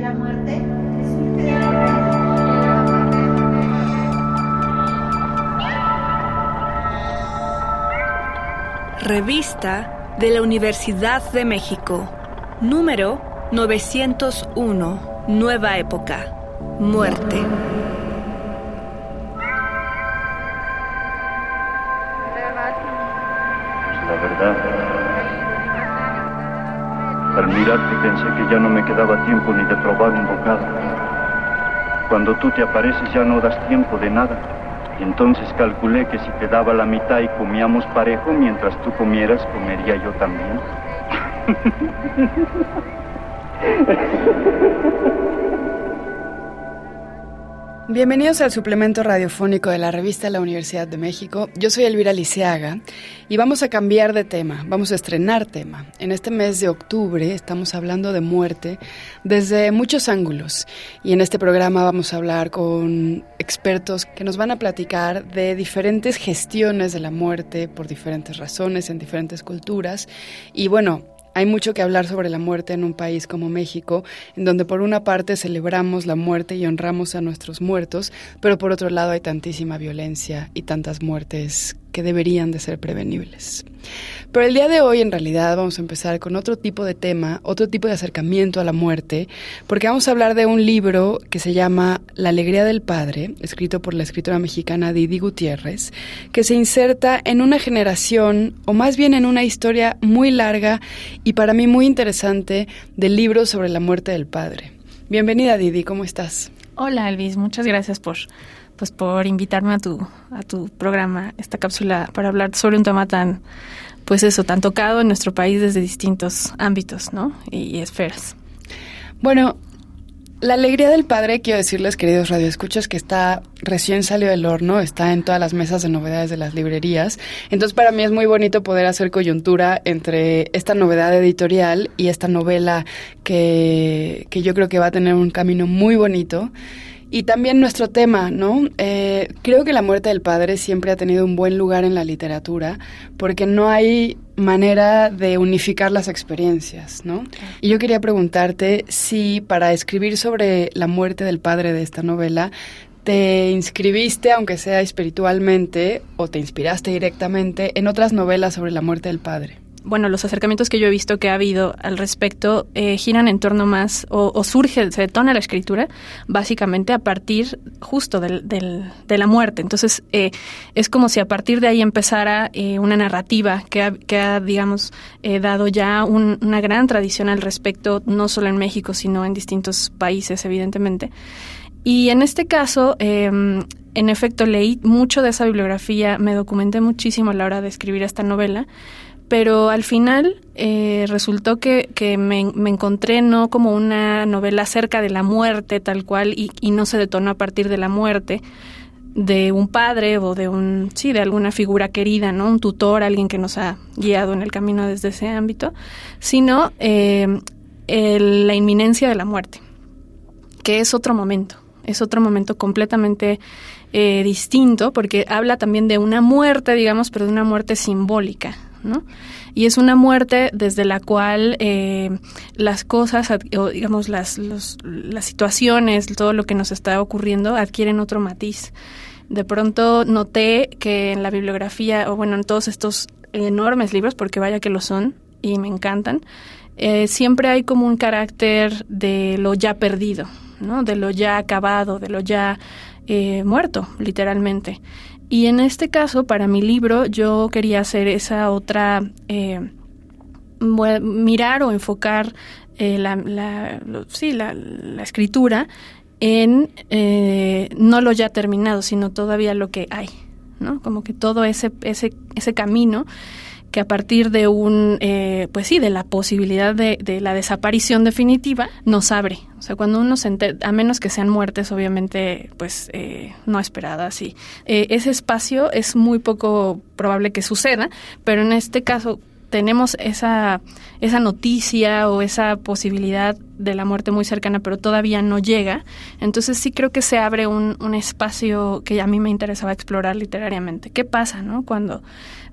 la muerte Revista de la Universidad de México, número 901, Nueva Época, Muerte. Al mirarte pensé que ya no me quedaba tiempo ni de probar un bocado. Cuando tú te apareces ya no das tiempo de nada. Entonces calculé que si te daba la mitad y comíamos parejo, mientras tú comieras, comería yo también. Bienvenidos al suplemento radiofónico de la revista La Universidad de México. Yo soy Elvira Liceaga y vamos a cambiar de tema, vamos a estrenar tema. En este mes de octubre estamos hablando de muerte desde muchos ángulos y en este programa vamos a hablar con expertos que nos van a platicar de diferentes gestiones de la muerte por diferentes razones en diferentes culturas y bueno, hay mucho que hablar sobre la muerte en un país como México, en donde por una parte celebramos la muerte y honramos a nuestros muertos, pero por otro lado hay tantísima violencia y tantas muertes que deberían de ser prevenibles. Pero el día de hoy en realidad vamos a empezar con otro tipo de tema, otro tipo de acercamiento a la muerte, porque vamos a hablar de un libro que se llama La alegría del padre, escrito por la escritora mexicana Didi Gutiérrez, que se inserta en una generación, o más bien en una historia muy larga y para mí muy interesante del libro sobre la muerte del padre. Bienvenida Didi, ¿cómo estás? Hola Elvis, muchas gracias por pues por invitarme a tu a tu programa, esta cápsula para hablar sobre un tema tan pues eso, tan tocado en nuestro país desde distintos ámbitos, ¿no? Y, esferas. Bueno, la alegría del padre, quiero decirles, queridos radioescuchas, que está recién salió del horno, está en todas las mesas de novedades de las librerías. Entonces, para mí es muy bonito poder hacer coyuntura entre esta novedad editorial y esta novela que, que yo creo que va a tener un camino muy bonito. Y también nuestro tema, ¿no? Eh, creo que la muerte del padre siempre ha tenido un buen lugar en la literatura porque no hay manera de unificar las experiencias, ¿no? Y yo quería preguntarte si para escribir sobre la muerte del padre de esta novela te inscribiste, aunque sea espiritualmente, o te inspiraste directamente en otras novelas sobre la muerte del padre bueno, los acercamientos que yo he visto que ha habido al respecto eh, giran en torno más, o, surge, se detona la escritura, básicamente a partir justo del, de la muerte. Entonces, eh, es como si a partir de ahí empezara eh, una narrativa que ha, que ha digamos, dado ya una gran tradición al respecto, no solo en México, sino en distintos países, evidentemente. Y en este caso, em, en efecto, leí mucho de esa bibliografía, me documenté muchísimo a la hora de escribir esta novela pero al final eh, resultó que, que me, encontré no como una novela acerca de la muerte tal cual y, y, no se detonó a partir de la muerte de un padre o de un sí de alguna figura querida no un tutor alguien que nos ha guiado en el camino desde ese ámbito sino eh, la inminencia de la muerte que es otro momento es otro momento completamente eh, distinto porque habla también de una muerte digamos pero de una muerte simbólica Y es una muerte desde la cual eh, las cosas, o digamos, las, las situaciones, todo lo que nos está ocurriendo adquieren otro matiz. De pronto noté que en la bibliografía, o bueno, en todos estos enormes libros, porque vaya que lo son y me encantan, eh, siempre hay como un carácter de lo ya perdido, ¿no? De lo ya acabado, de lo ya eh, muerto, literalmente. Y en este caso, para mi libro, yo quería hacer esa otra, eh, mirar o enfocar eh, la, la, sí, la, la, escritura en eh, no lo ya terminado, sino todavía lo que hay, ¿no? Como que todo ese, ese, ese camino que a partir de un, eh, pues sí, de la posibilidad de, de, la desaparición definitiva, nos abre. Sea, cuando uno se a menos que sean muertes, obviamente, pues eh, no esperadas, y eh, ese espacio es muy poco probable que suceda, pero en este caso tenemos esa, esa noticia o esa posibilidad de la muerte muy cercana, pero todavía no llega. Entonces sí creo que se abre un, un espacio que a mí me interesaba explorar literariamente. ¿Qué pasa, no? Cuando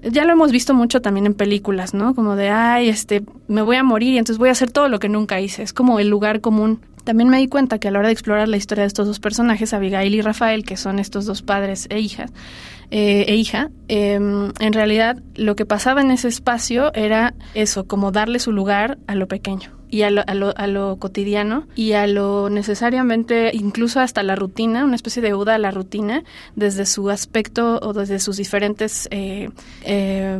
ya lo hemos visto mucho también en películas, ¿no? Como de, ay, este, me voy a morir y entonces voy a hacer todo lo que nunca hice. Es como el lugar común. También me di cuenta que a la hora de explorar la historia de estos dos personajes, Abigail y Rafael, que son estos dos padres e hijas, eh, e hija, em, en realidad lo que pasaba en ese espacio era eso, como darle su lugar a lo pequeño y a lo, a lo, a lo cotidiano y a lo necesariamente, incluso hasta la rutina, una especie de oda a la rutina, desde su aspecto o desde sus diferentes eh, eh,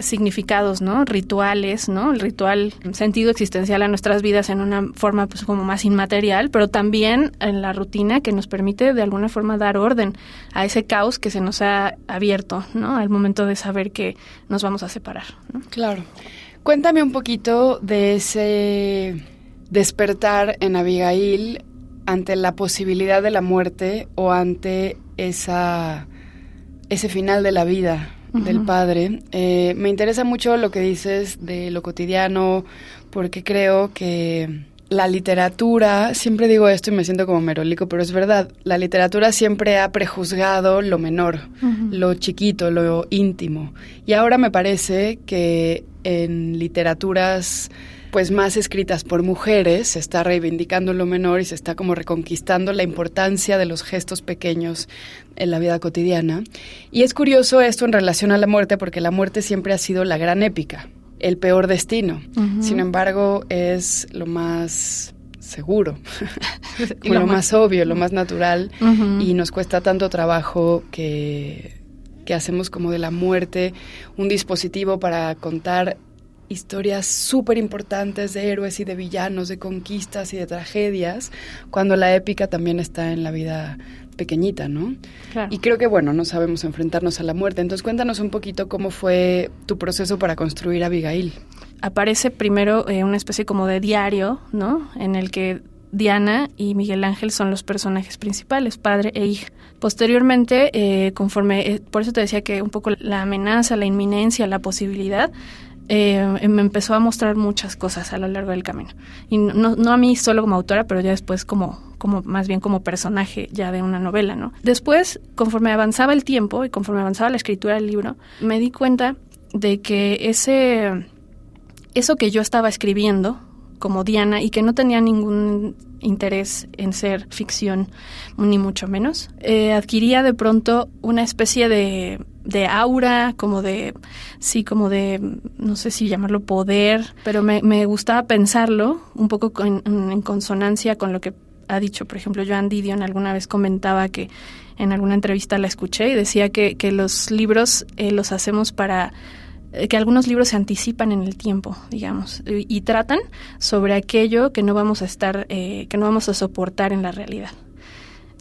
significados, ¿no? Rituales, ¿no? El ritual, sentido existencial a nuestras vidas en una forma pues como más inmaterial, pero también en la rutina que nos permite de alguna forma dar orden a ese caos que se nos ha abierto, ¿no? Al momento de saber que nos vamos a separar. Claro. Cuéntame un poquito de ese despertar en Abigail ante la posibilidad de la muerte o ante esa ese final de la vida del padre. Eh, me interesa mucho lo que dices de lo cotidiano, porque creo que la literatura, siempre digo esto y me siento como merólico, pero es verdad, la literatura siempre ha prejuzgado lo menor, lo chiquito, lo íntimo. Y ahora me parece que en literaturas pues más escritas por mujeres, se está reivindicando lo menor y se está como reconquistando la importancia de los gestos pequeños en la vida cotidiana. Y es curioso esto en relación a la muerte, porque la muerte siempre ha sido la gran épica el peor destino. Sin embargo, es lo más seguro, y lo, más, obvio, lo más natural, y nos cuesta tanto trabajo que, que hacemos como de la muerte un dispositivo para contar historias súper importantes de héroes y de villanos, de conquistas y de tragedias, cuando la épica también está en la vida pequeñita, ¿no? Y creo que, bueno, no sabemos enfrentarnos a la muerte. Entonces, cuéntanos un poquito cómo fue tu proceso para construir Abigail. Aparece primero eh, una especie como de diario, ¿no? En el que Diana y Miguel Ángel son los personajes principales, padre e hija. Posteriormente, eh, conforme, eh, por eso te decía que un poco la amenaza, la inminencia, la posibilidad, eh, me empezó a mostrar muchas cosas a lo largo del camino. Y no, no a mí solo como autora, pero ya después como, como más bien como personaje ya de una novela, ¿no? Después, conforme avanzaba el tiempo y conforme avanzaba la escritura del libro, me di cuenta de que ese eso que yo estaba escribiendo como Diana y que no tenía ningún interés en ser ficción, ni mucho menos, eh, adquiría de pronto una especie de, de, aura, como de, sí, como de, no sé si llamarlo poder, pero me, me gustaba pensarlo un poco en consonancia con lo que ha dicho, por ejemplo, Joan Didion alguna vez comentaba que en alguna entrevista la escuché y decía que, que los libros eh, los hacemos para eh, que algunos libros se anticipan en el tiempo, digamos, y, tratan sobre aquello que no vamos a estar, eh, que no vamos a soportar en la realidad.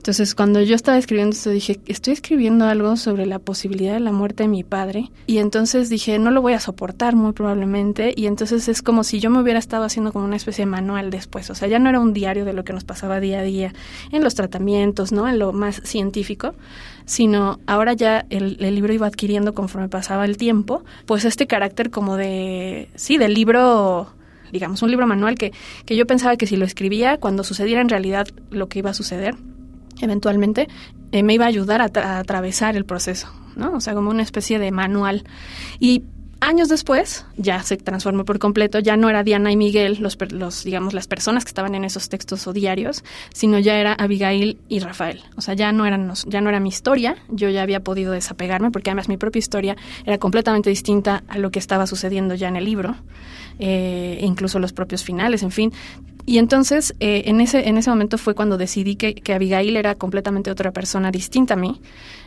Entonces, cuando yo estaba escribiendo esto, dije, estoy escribiendo algo sobre la posibilidad de la muerte de mi padre. Y entonces dije, no lo voy a soportar muy probablemente. Y entonces es como si yo me hubiera estado haciendo como una especie de manual después. O sea, ya no era un diario de lo que nos pasaba día a día en los tratamientos, ¿no? En lo más científico, sino ahora ya el, el libro iba adquiriendo conforme pasaba el tiempo, pues este carácter como de, sí, del libro digamos, un libro manual que, que yo pensaba que si lo escribía, cuando sucediera en realidad lo que iba a suceder, eventualmente, eh, me iba a ayudar a, atravesar el proceso, ¿no? O sea, como una especie de manual. Y años después ya se transformó por completo, ya no era Diana y Miguel, los, los, digamos, las personas que estaban en esos textos o diarios, sino ya era Abigail y Rafael. O sea, ya no, eran, ya no era mi historia, yo ya había podido desapegarme, porque además mi propia historia era completamente distinta a lo que estaba sucediendo ya en el libro, eh, incluso los propios finales, en fin, y entonces, eh, en, ese, en ese momento fue cuando decidí que, que, Abigail era completamente otra persona distinta a mí,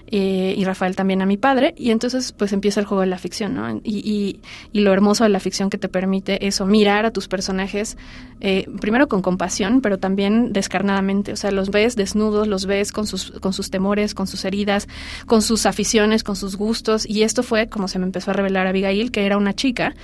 eh, y Rafael también a mi padre, y entonces pues empieza el juego de la ficción, ¿no? Y, y, y lo hermoso de la ficción que te permite eso, mirar a tus personajes, eh, primero con compasión, pero también descarnadamente, o sea, los ves desnudos, los ves con sus, con sus temores, con sus heridas, con sus aficiones, con sus gustos, y esto fue como se me empezó a revelar Abigail, que era una chica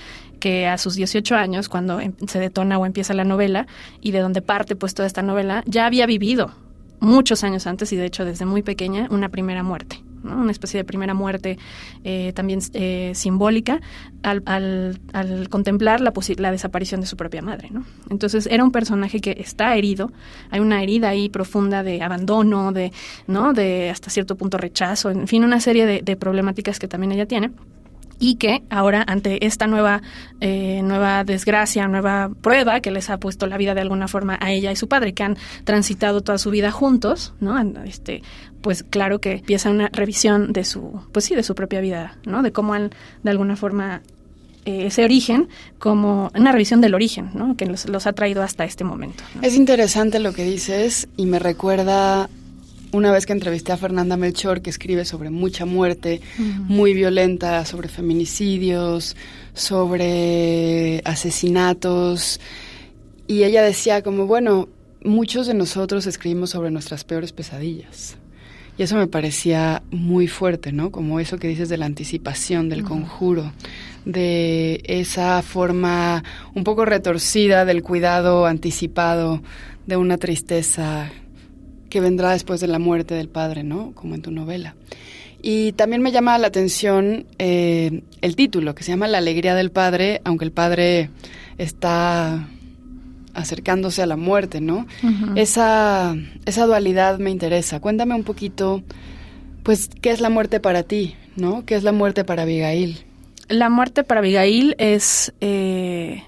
que a sus 18 años, cuando em, se detona o empieza la novela, y de donde parte pues toda esta novela, ya había vivido muchos años antes y de hecho desde muy pequeña una primera muerte. una especie de primera muerte eh, también eh, simbólica al, al, contemplar la, la desaparición de su propia madre. ¿no? Entonces era un personaje que está herido, hay una herida ahí profunda de abandono, de, ¿no? de hasta cierto punto rechazo, en fin, una serie de problemáticas que también ella tiene y que ahora ante esta nueva eh, nueva desgracia, nueva prueba que les ha puesto la vida de alguna forma a ella y su padre, que han transitado toda su vida juntos, ¿no? Este, pues claro que empieza una revisión de su, pues sí, de su propia vida, ¿no? De cómo han de alguna forma eh, ese origen como una revisión del origen, ¿no? Que los, los ha traído hasta este momento. Es interesante lo que dices y me recuerda una vez que entrevisté a Fernanda Melchor, que escribe sobre mucha muerte, muy violenta, sobre feminicidios, sobre asesinatos, y ella decía como, bueno, muchos de nosotros escribimos sobre nuestras peores pesadillas. Y eso me parecía muy fuerte, ¿no? Como eso que dices de la anticipación, del conjuro, de esa forma un poco retorcida del cuidado anticipado de una tristeza que vendrá después de la muerte del padre, ¿no? Como en tu novela. Y también me llama la atención eh, el título, que se llama La alegría del padre, aunque el padre está acercándose a la muerte, ¿no? esa, esa dualidad me interesa. Cuéntame un poquito, pues, ¿qué es la muerte para ti, ¿no? ¿Qué es la muerte para Abigail? La muerte para Abigail es, eh,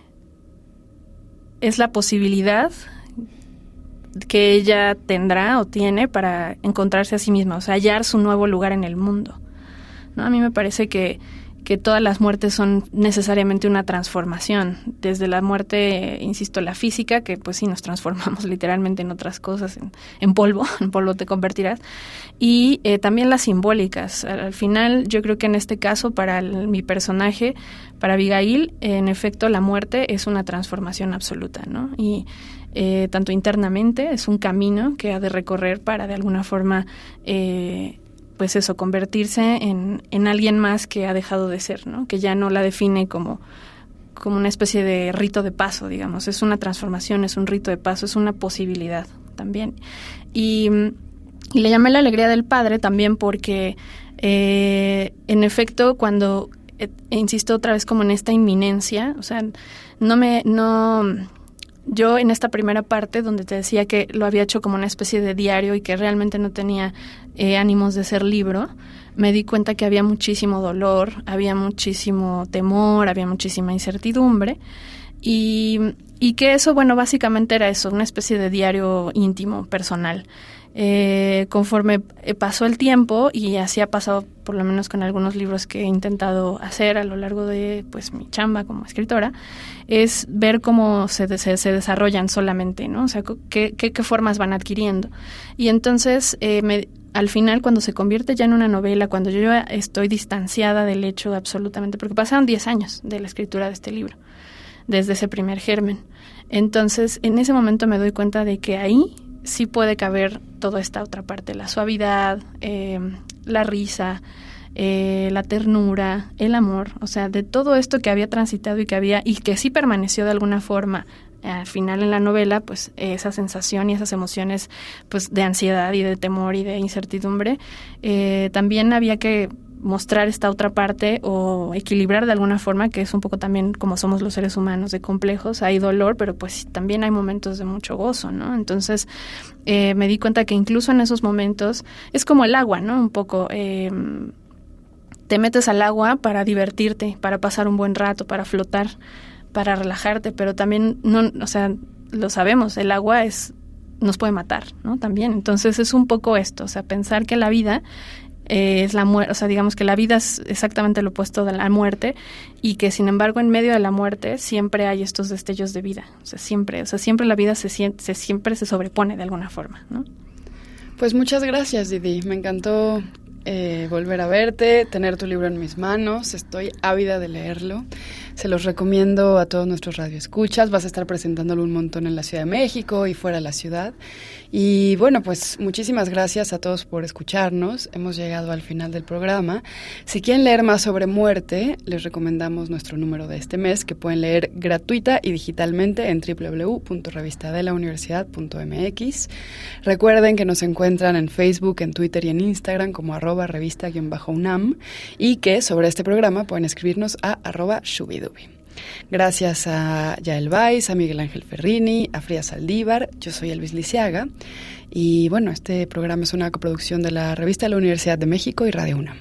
es la posibilidad que ella tendrá o tiene para encontrarse a sí misma, o sea, hallar su nuevo lugar en el mundo. ¿no? A mí me parece que, que todas las muertes son necesariamente una transformación, desde la muerte, insisto, la física, que pues sí nos transformamos literalmente en otras cosas, en, polvo, en polvo te convertirás, y eh, también las simbólicas. Al, final, yo creo que en este caso, para mi personaje, para Abigail, en efecto, la muerte es una transformación absoluta, ¿no? Y eh, tanto internamente, es un camino que ha de recorrer para de alguna forma, eh, pues eso, convertirse en, en, alguien más que ha dejado de ser, ¿no? que ya no la define como, como una especie de rito de paso, digamos, es una transformación, es un rito de paso, es una posibilidad también. Y, y le llamé la alegría del padre también porque, eh, en efecto, cuando, insisto otra vez como en esta inminencia, o sea, no me, no yo en esta primera parte donde te decía que lo había hecho como una especie de diario y que realmente no tenía eh, ánimos de ser libro, me di cuenta que había muchísimo dolor, había muchísimo temor, había muchísima incertidumbre y, y que eso, bueno, básicamente era eso, una especie de diario íntimo, personal. Eh, conforme eh, pasó el tiempo y así ha pasado por lo menos con algunos libros que he intentado hacer a lo largo de pues mi chamba como escritora es ver cómo se, se, desarrollan solamente no o sea qué, qué, formas van adquiriendo. Y entonces eh, me, al final cuando se convierte ya en una novela cuando yo estoy distanciada del hecho absolutamente porque pasaron 10 años de la escritura de este libro desde ese primer germen. Entonces en ese momento me doy cuenta de que ahí sí puede caber toda esta otra parte, la suavidad, eh, la risa, eh, la ternura, el amor, o sea, de todo esto que había transitado y que había y que sí permaneció de alguna forma al final en la novela, pues esa sensación y esas emociones pues de ansiedad y de temor y de incertidumbre, eh, también había que mostrar esta otra parte o equilibrar de alguna forma, que es un poco también como somos los seres humanos, de complejos, hay dolor, pero pues también hay momentos de mucho gozo, ¿no? Entonces eh, me di cuenta que incluso en esos momentos es como el agua, ¿no? Un poco... Eh, te metes al agua para divertirte, para pasar un buen rato, para flotar, para relajarte, pero también no, o sea, lo sabemos, el agua es nos puede matar, ¿no? También. Entonces es un poco esto, o sea, pensar que la vida eh, es la muerte, o sea, digamos que la vida es exactamente lo opuesto de la muerte y que sin embargo en medio de la muerte siempre hay estos destellos de vida, o sea, siempre, o sea, siempre la vida se, siente, siempre se sobrepone de alguna forma, ¿no? Pues muchas gracias, Didi. Me encantó eh, volver a verte, tener tu libro en mis manos. Estoy ávida de leerlo. Se los recomiendo a todos nuestros radioescuchas. Vas a estar presentándolo un montón en la Ciudad de México y fuera de la ciudad. Y bueno, pues muchísimas gracias a todos por escucharnos. Hemos llegado al final del programa. Si quieren leer más sobre muerte, les recomendamos nuestro número de este mes que pueden leer gratuita y digitalmente en www.revistadelauniversidad.mx. Recuerden que nos encuentran en Facebook, en Twitter y en Instagram como arroba revista-unam y que sobre este programa pueden escribirnos a arroba shubidubi. Gracias a Yael Vais, a Miguel Ángel Ferrini, a Fría Saldívar. Yo soy Elvis Lisiaga. Y bueno, este programa es una coproducción de la revista de la Universidad de México y Radio UNAM.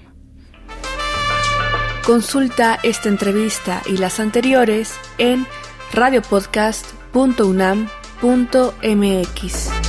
Consulta esta entrevista y las anteriores en radiopodcast.unam.mx.